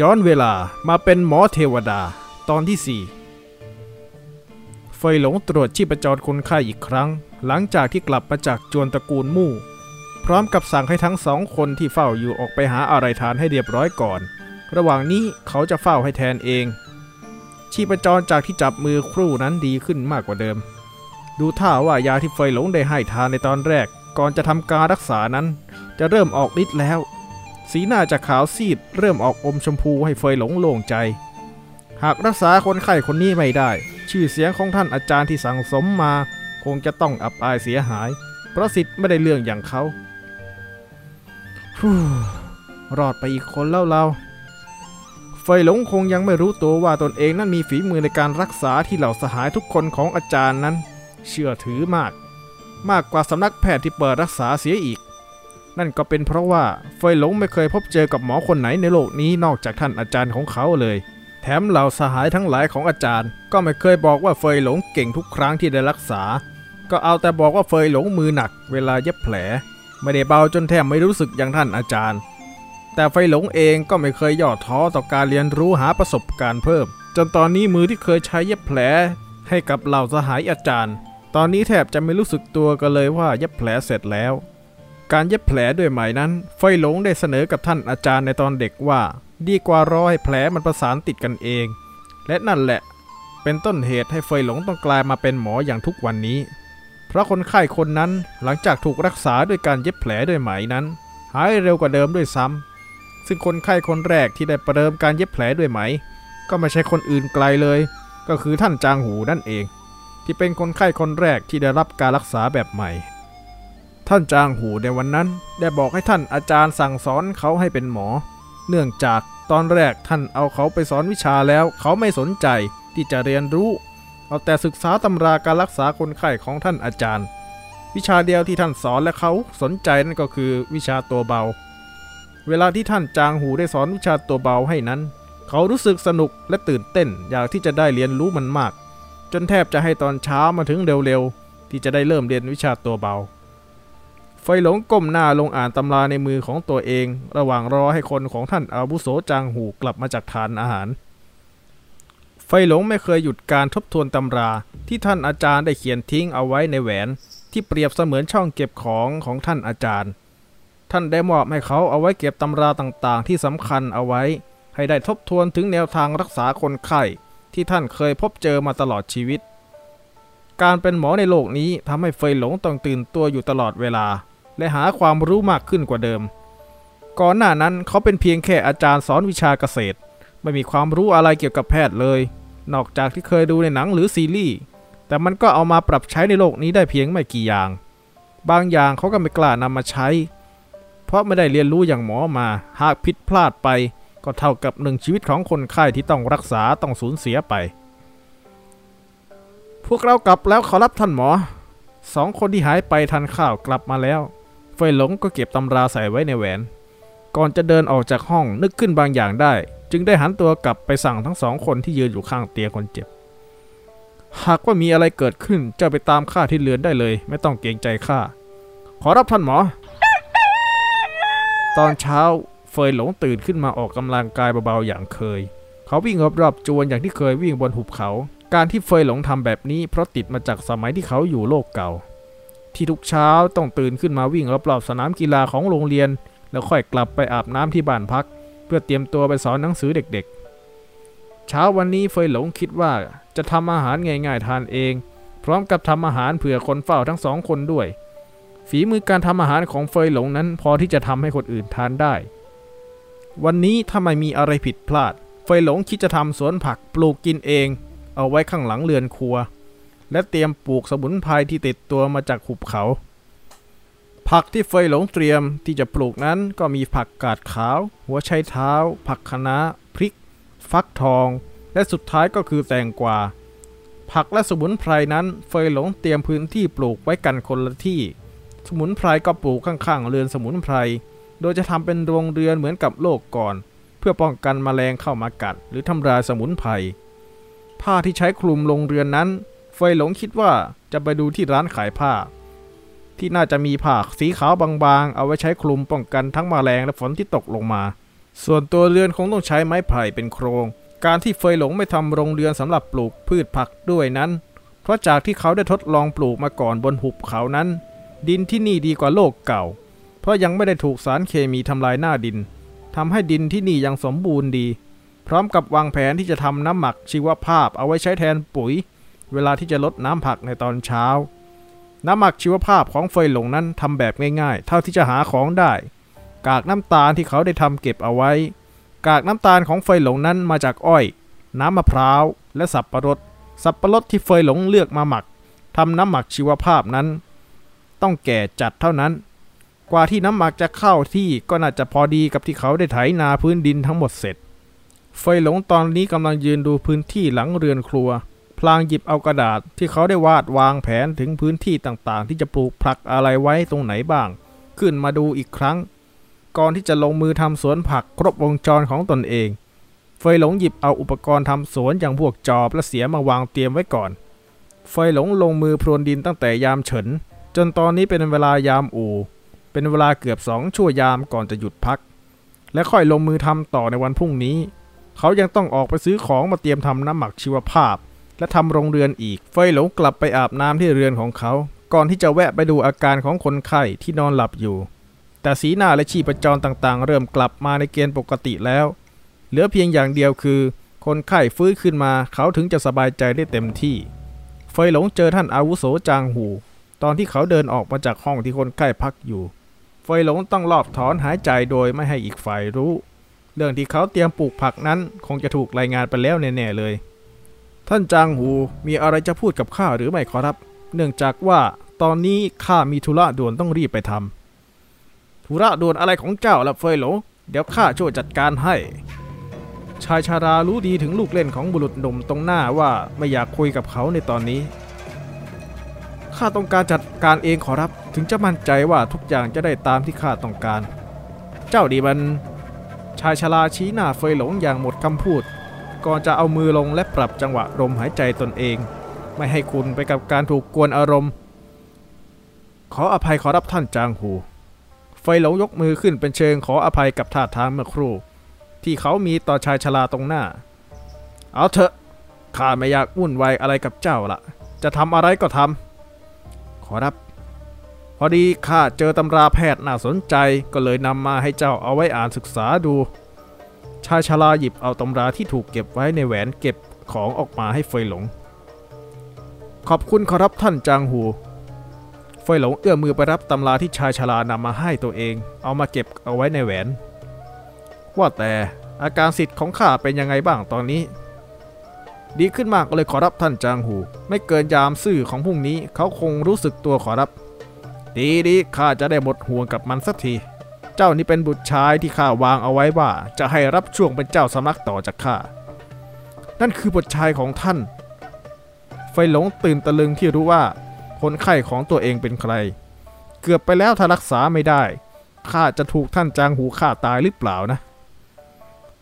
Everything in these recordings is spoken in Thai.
ย้อนเวลามาเป็นหมอเทวดาตอนที่ 4 เฟยหลงตรวจชีพจรคนไข้อีกครั้ง หลังจากที่กลับมาจากจวนตระกูลมู่ พร้อมกับสั่งให้ทั้งสองคนที่เฝ้าอยู่ออกไปหาอะไรทานให้เรียบร้อยก่อน ระหว่างนี้เขาจะเฝ้าให้แทนเอง ชีพจรจากที่จับมือครู่นั้นดีขึ้นมากกว่าเดิม ดูท่าว่ายาที่เฟยหลงได้ให้ทานในตอนแรก ก่อนจะทำการรักษานั้น จะเริ่มออกฤทธิ์แล้ว สีหน้าจากขาวซีดเริ่มออกอมชมพูให้เฟยหลงโล่งใจ หากรักษาคนไข้คนนี้ไม่ได้ ชื่อเสียงของท่านอาจารย์ที่สั่งสมมา คงจะต้องอับอายเสียหาย เพราะสิทธิ์ไม่ได้เรื่องอย่างเขาฮู้รอดไปอีกคนแล้วเราเฟยหลงคงยังไม่รู้ตัวว่าตนเองนั้นมีฝีมือในการรักษาที่เหล่าสหายทุกคนของอาจารย์นั้น เชื่อถือมาก มากกว่าสำนักแพทย์ที่เปิดรักษาเสียอีก นั่นก็เป็นเพราะว่าเฟยหลงไม่เคยพบเจอกับหมอคนไหนในโลกนี้นอกจากท่านอาจารย์ของเขาเลย แถมเหล่าสหายทั้งหลายของอาจารย์ ก็ไม่เคยบอกว่าเฟยหลงเก่งทุกครั้งที่ได้รักษา ก็เอาแต่บอกว่าเฟยหลงมือหนัก เวลาเย็บแผล ไม่ได้เบาจนแทบไม่รู้สึกอย่างท่านอาจารย์ แต่เฟยหลงเองก็ไม่เคยย่อท้อต่อการเรียนรู้หาประสบการณ์เพิ่ม จนตอนนี้มือที่เคยใช้เย็บแผล ให้กับเหล่าสหายอาจารย์ ตอนนี้แทบจะไม่รู้สึกตัวกันเลยว่าเย็บแผลเสร็จแล้ว การเย็บแผลด้วยไหมนั้นเฟยหลงได้เสนอกับท่านอาจารย์ในตอนเด็กว่า ดีกว่ารอให้แผลมันประสานติดกันเอง และนั่นแหละ เป็นต้นเหตุให้เฟยหลงต้องกลายมาเป็นหมออย่างทุกวันนี้ เพราะคนไข้คนนั้นหลังจากถูกรักษาด้วยการเย็บแผลด้วยไหมนั้น หายเร็วกว่าเดิมด้วยซ้ำซึ่งคนไข้คนแรกที่ได้ประเดิมการเย็บแผลด้วยไหม ก็ไม่ใช่คนอื่นไกลเลย ก็คือท่านจางหูนั่นเอง ที่เป็นคนไข้คนแรกที่ได้รับการรักษาแบบใหม่ ท่านจางหูในวันนั้น ได้บอกให้ท่านอาจารย์สั่งสอนเขาให้เป็นหมอ เนื่องจากตอนแรกท่านเอาเขาไปสอนวิชาแล้ว เขาไม่สนใจที่จะเรียนรู้ เอาแต่ศึกษาตำราการรักษาคนไข้ของท่านอาจารย์ วิชาเดียวที่ท่านสอนและเขาสนใจนั่นก็คือวิชาตัวเบา เวลาที่ท่านจางหูได้สอนวิชาตัวเบาให้นั้น เขารู้สึกสนุกและตื่นเต้นอยากที่จะได้เรียนรู้มันมาก จนแทบจะให้ตอนเช้ามาถึงเร็วๆที่จะได้เริ่มเรียนวิชาตัวเบา ไฟหลงก้มหน้าลงอ่านตำราในมือของตัวเอง ระหว่างรอให้คนของท่านอาวุโสจางหูกลับมาจากทานอาหาร ไฟหลงไม่เคยหยุดการทบทวนตำราที่ท่านอาจารย์ได้เขียนทิ้งเอาไว้ในแหวน ที่เปรียบเสมือนช่องเก็บของของท่านอาจารย์ ท่านได้มอบให้เขาเอาไว้เก็บตำราต่างๆ ที่สำคัญเอาไว้ ให้ได้ทบทวนถึงแนวทางรักษาคนไข้ที่ท่านเคยพบเจอมาตลอดชีวิต การเป็นหมอในโลกนี้ทำให้เฟยหลงต้องตื่นตัวอยู่ตลอดเวลา และหาความรู้มากขึ้นกว่าเดิม ก่อนหน้านั้นเขาเป็นเพียงแค่อาจารย์สอนวิชาเกษตร ไม่มีความรู้อะไรเกี่ยวกับแพทย์เลย นอกจากที่เคยดูในหนังหรือซีรีส์แต่มันก็เอามาปรับใช้ในโลกนี้ได้เพียงไม่กี่อย่าง บางอย่างเขาก็ไม่กล้านำมาใช้ เพราะไม่ได้เรียนรู้อย่างหมอมา หากผิดพลาดไป ก็เท่ากับหนึ่งชีวิตของคนไข้ที่ต้องรักษาต้องสูญเสียไป พวกเรากลับแล้วขอรับท่านหมอสองคนที่หายไปทันข้าวกลับมาแล้ว เฟยหลงก็เก็บตำราใส่ไว้ในแหวน ก่อนจะเดินออกจากห้องนึกขึ้นบางอย่างได้ จึงได้หันตัวกลับไปสั่งทั้งสองคนที่ยืนอยู่ข้างเตียงคนเจ็บ หากว่ามีอะไรเกิดขึ้นเจ้าไปตามข้าที่เรือนได้เลย ไม่ต้องเกรงใจข้าขอรับท่านหมอ ตอนเช้าเฟยหลงตื่นขึ้นมาออกกำลังกายเบาๆอย่างเคย เขาวิ่งรอบๆจวนอย่างที่เคยวิ่งบนหุบเขา การที่เฟยหลงทำแบบนี้เพราะติดมาจากสมัยที่เขาอยู่โลกเก่า ที่ทุกเช้าต้องตื่นขึ้นมาวิ่งรอบๆสนามกีฬาของโรงเรียน แล้วค่อยกลับไปอาบน้ำที่บ้านพัก เพื่อเตรียมตัวไปสอนหนังสือเด็กๆ เช้าวันนี้เฟยหลงคิดว่าจะทำอาหารง่ายๆทานเอง พร้อมกับทำอาหารเผื่อคนเฝ้าทั้งสองคนด้วย ฝีมือการทำอาหารของเฟยหลงนั้นพอที่จะทำให้คนอื่นทานได้ วันนี้ถ้าไม่มีอะไรผิดพลาด เฟยหลงคิดจะทำสวนผักปลูกกินเอง เอาไว้ข้างหลังเรือนครัว และเตรียมปลูกสมุนไพรที่ติดตัวมาจากหุบเขา ผักที่เฟยหลงเตรียมที่จะปลูกนั้นก็มีผักกาดขาว หัวไชเท้า ผักคะน้า พริก ฟักทอง และสุดท้ายก็คือแตงกวา ผักและสมุนไพรนั้นเฟยหลงเตรียมพื้นที่ปลูกไว้กันคนละที่ สมุนไพรก็ปลูกข้างๆเรือนสมุนไพร โดยจะทำเป็นโรงเรือนเหมือนกับโลกก่อน เพื่อป้องกันแมลงเข้ามากัด หรือทำลายสมุนไพรผ้าที่ใช้คลุมโรงเรือนนั้น เฟยหลงคิดว่าจะไปดูที่ร้านขายผ้า ที่น่าจะมีผ้าสีขาวบางๆ เอาไว้ใช้คลุมป้องกันทั้งมแมลงและฝนที่ตกลงมา ส่วนตัวเรือนคงต้องใช้ไม้ไผ่เป็นโครง การที่เฟยหลงไม่ทำโรงเรือนสำหรับปลูกพืชผักด้วยนั้น เพราะจากที่เขาได้ทดลองปลูกมาก่อนบนหุบเขานั้น ดินที่นี่ดีกว่าโลกเก่า เพราะยังไม่ได้ถูกสารเคมีทำลายหน้าดินทำให้ดินที่นี่ยังสมบูรณ์ดี พร้อมกับวางแผนที่จะทำน้ำหมักชีวภาพเอาไว้ใช้แทนปุ๋ย เวลาที่จะลดน้ำผักในตอนเช้า น้ำหมักชีวภาพของเฟยหลงนั้นทำแบบง่ายๆ เท่าที่จะหาของได้ กากน้ำตาลที่เขาได้ทำเก็บเอาไว้ กากน้ำตาลของเฟยหลงนั้นมาจากอ้อย น้ำมะพร้าวและสับปะรด สับปะรดที่เฟยหลงเลือกมาหมักทำน้ำหมักชีวภาพนั้น ต้องแก่จัดเท่านั้น กว่าที่น้ำหมักจะเข้าที่ก็น่าจะพอดีกับที่เขาได้ไถนาพื้นดินทั้งหมดเสร็จ เฟยหลงตอนนี้กำลังยืนดูพื้นที่หลังเรือนครัว พลางหยิบเอากระดาษที่เขาได้วาดวางแผนถึงพื้นที่ต่างๆ ที่จะปลูกผักอะไรไว้ตรงไหนบ้าง ขึ้นมาดูอีกครั้ง ก่อนที่จะลงมือทำสวนผักครบวงจรของตนเอง เฟยหลงหยิบเอาอุปกรณ์ทำสวนอย่างพวกจอบและเสียมาวางเตรียมไว้ก่อน เฟยหลงลงมือพรวนดินตั้งแต่ยามเฉิน จนตอนนี้เป็นเวลายามอู่ เป็นเวลาเกือบสองชั่วยามก่อนจะหยุดพัก และค่อยลงมือทำต่อในวันพรุ่งนี้ เขายังต้องออกไปซื้อของมาเตรียมทำน้ำหมักชีวภาพ และทำโรงเรือนอีก เฟยหลงกลับไปอาบน้ำที่เรือนของเขา ก่อนที่จะแวะไปดูอาการของคนไข้ที่นอนหลับอยู่ แต่สีหน้าและชีพจรต่างๆ เริ่มกลับมาในเกณฑ์ปกติแล้ว เหลือเพียงอย่างเดียวคือ คนไข้ฟื้นขึ้นมาเขาถึงจะสบายใจได้เต็มที่ เฟยหลงเจอท่านอาวุโสจางหู ตอนที่เขาเดินออกมาจากห้องที่คนไข้พักอยู่ เฟยหลงต้องรอบถอนหายใจโดยไม่ให้อีกฝ่ายรู้ เรื่องที่เขาเตรียมปลูกผักนั้นคงจะถูกรายงานไปแล้วแน่ๆเลย ท่านจางหูมีอะไรจะพูดกับข้าหรือไม่ขอรับ เนื่องจากว่าตอนนี้ข้ามีธุระด่วนต้องรีบไปทำธุระด่วนอะไรของเจ้าล่ะเฟยหลงเดี๋ยวข้าช่วยจัดการให้ ชายชารารู้ดีถึงลูกเล่นของบุรุษหนุ่มตรงหน้าว่าไม่อยากคุยกับเขาในตอนนี้ข้าต้องการจัดการเองขอรับ ถึงจะมั่นใจว่าทุกอย่างจะได้ตามที่ข้าต้องการ เจ้าดีมัน ชายชราชี้หน้าเฟยหลงอย่างหมดคำพูด ก่อนจะเอามือลงและปรับจังหวะลมหายใจตนเอง ไม่ให้คุณไปกับการถูกกวนอารมณ์ ขออภัยขอรับท่านจางหูเฟหลงยกมือขึ้นเป็นเชิงขออภัยกับท่าทางเมื่อครู่ ที่เขามีต่อชายชราตรงหน้า เอาเถอะข้าไม่อยากวุ่นวายอะไรกับเจ้าละจะทำอะไรก็ทำขอรับ พอดีข้าเจอตำราแพทย์น่าสนใจก็เลยนำมาให้เจ้าเอาไว้อ่านศึกษาดู ชายชราหยิบเอาตำราที่ถูกเก็บไว้ในแหวนเก็บของออกมาให้เฟยหลง ขอบคุณขอรับท่านจางหูเฟยหลงเอื้อมมือไปรับตำราที่ชายชรานำมาให้ตัวเอง เอามาเก็บเอาไว้ในแหวน ว่าแต่อาการสิทธิ์ของข้าเป็นยังไงบ้างตอนนี้ ดีขึ้นมากเลยขอรับท่านจางหู ไม่เกินยามซื่อของพรุ่งนี้เขาคงรู้สึกตัวขอรับ ดีดีข้าจะได้หมดห่วงกับมันสักที เจ้านี่เป็นบุตรชายที่ข้าวางเอาไว้ว่าจะให้รับช่วงเป็นเจ้าสำนักต่อจากข้า นั่นคือบุตรชายของท่าน ไฟหลงตื่นตะลึงที่รู้ว่าคนไข้ของตัวเองเป็นใคร เกือบไปแล้วถ้ารักษาไม่ได้ข้าจะถูกท่านจางหูฆ่าตายหรือเปล่านะ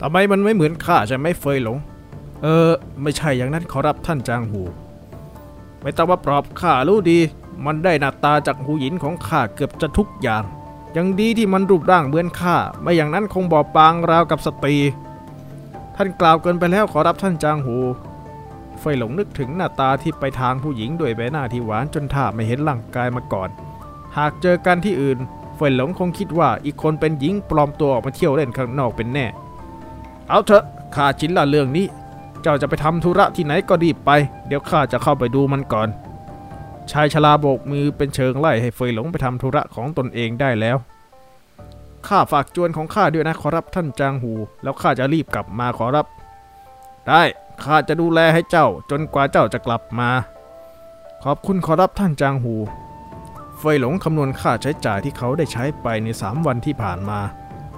ทำไมมันไม่เหมือนข้าใช่ไหมเฟยหลง เออ ไม่ใช่อย่างนั้นขอรับท่านจางหู ไม่ต้องมาปลอบข้ารู้ดี มันได้หน้าตาจากหูหยินของข้าเกือบจะทุกอย่าง ยังดีที่มันรูปร่างเหมือนข้าไม่อย่างนั้นคงบอบบางราวกับสตรีท่านกล่าวเกินไปแล้วขอรับท่านจางหูเฟยหลงนึกถึงหน้าตาที่ไปทางผู้หญิงด้วยใบหน้าที่หวานจนท่าไม่เห็นร่างกายมาก่อน หากเจอกันที่อื่นเฟยหลงคงคิดว่าอีกคนเป็นหญิงปลอมตัวออกมาเที่ยวเล่นข้างนอกเป็นแน่ เอาเถอะข้าชินละเรื่องนี้ เจ้าจะไปทำธุระที่ไหนก็รีบไป เดี๋ยวข้าจะเข้าไปดูมันก่อน ชายชราโบกมือเป็นเชิงไล่ให้เฟยหลงไปทำธุระของตนเองได้แล้ว ข้าฝากจวนของข้าด้วยนะขอรับท่านจางหู แล้วข้าจะรีบกลับมาขอรับ ได้ข้าจะดูแลให้เจ้าจนกว่าเจ้าจะกลับมา ขอบคุณขอรับท่านจางหู เฟยหลงคำนวณค่าใช้จ่ายที่เขาได้ใช้ไปใน 3 วันที่ผ่านมา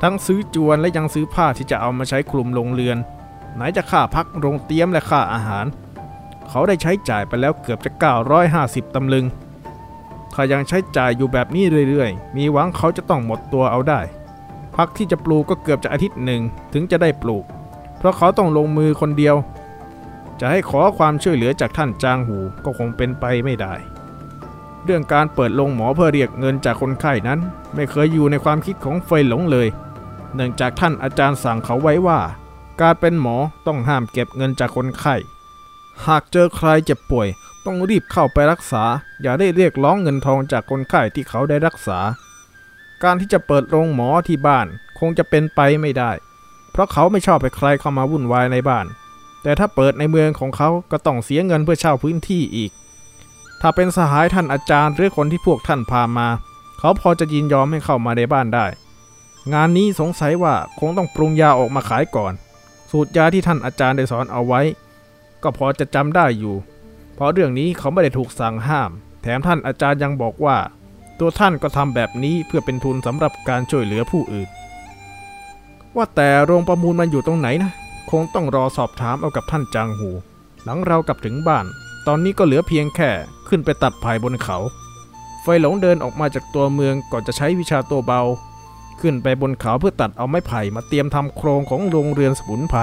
ทั้งซื้อจวนและยังซื้อผ้าที่จะเอามาใช้คลุมโรงเรือน ไหนจะค่าพักโรงเตี๊ยมและค่าอาหาร เขาได้ใช้จ่ายไปแล้วเกือบจะ 950 ตำลึง ถ้ายังใช้จ่ายอยู่แบบนี้เรื่อยๆ มีหวังเขาจะต้องหมดตัวเอาได้ พักที่จะปลูกก็เกือบจะอาทิตย์หนึ่งถึงจะได้ปลูก เพราะเขาต้องลงมือคนเดียว จะให้ขอความช่วยเหลือจากท่านจางหูก็คงเป็นไปไม่ได้ เรื่องการเปิดโรงหมอเพื่อเรียกเงินจากคนไข้นั้น ไม่เคยอยู่ในความคิดของเฟยหลงเลย เนื่องจากท่านอาจารย์สั่งเขาไว้ว่า การเป็นหมอต้องห้ามเก็บเงินจากคนไข้ หากเจอใครเจ็บป่วย ต้องรีบเข้าไปรักษา อย่าได้เรียกร้องเงินทองจากคนไข้ที่เขาได้รักษา การที่จะเปิดโรงหมอที่บ้านคงจะเป็นไปไม่ได้ เพราะเขาไม่ชอบให้ใครเข้ามาวุ่นวายในบ้าน แต่ถ้าเปิดในเมืองของเขาก็ต้องเสียเงินเพื่อเช่าพื้นที่อีก ถ้าเป็นสหายท่านอาจารย์หรือคนที่พวกท่านพามา เขาพอจะยินยอมให้เข้ามาในบ้านได้ งานนี้สงสัยว่าคงต้องปรุงยาออกมาขายก่อน สูตรยาที่ท่านอาจารย์ได้สอนเอาไว้ ก็พอจะจำได้อยู่ เพราะเรื่องนี้เขาไม่ได้ถูกสั่งห้าม แถมท่านอาจารย์ยังบอกว่า ตัวท่านก็ทำแบบนี้เพื่อเป็นทุนสำหรับการช่วยเหลือผู้อื่น ว่าแต่โรงประมูลมันอยู่ตรงไหนนะ คงต้องรอสอบถามเอากับท่านจางหู หลังเรากลับถึงบ้าน ตอนนี้ก็เหลือเพียงแค่ขึ้นไปตัดไผ่บนเขา ไฟหลงเดินออกมาจากตัวเมืองก่อนจะใช้วิชาตัวเบา ขึ้นไปบนเขาเพื่อตัดเอาไม้ไผ่มาเตรียมทำโครงของโรงเรือนสมุนไพร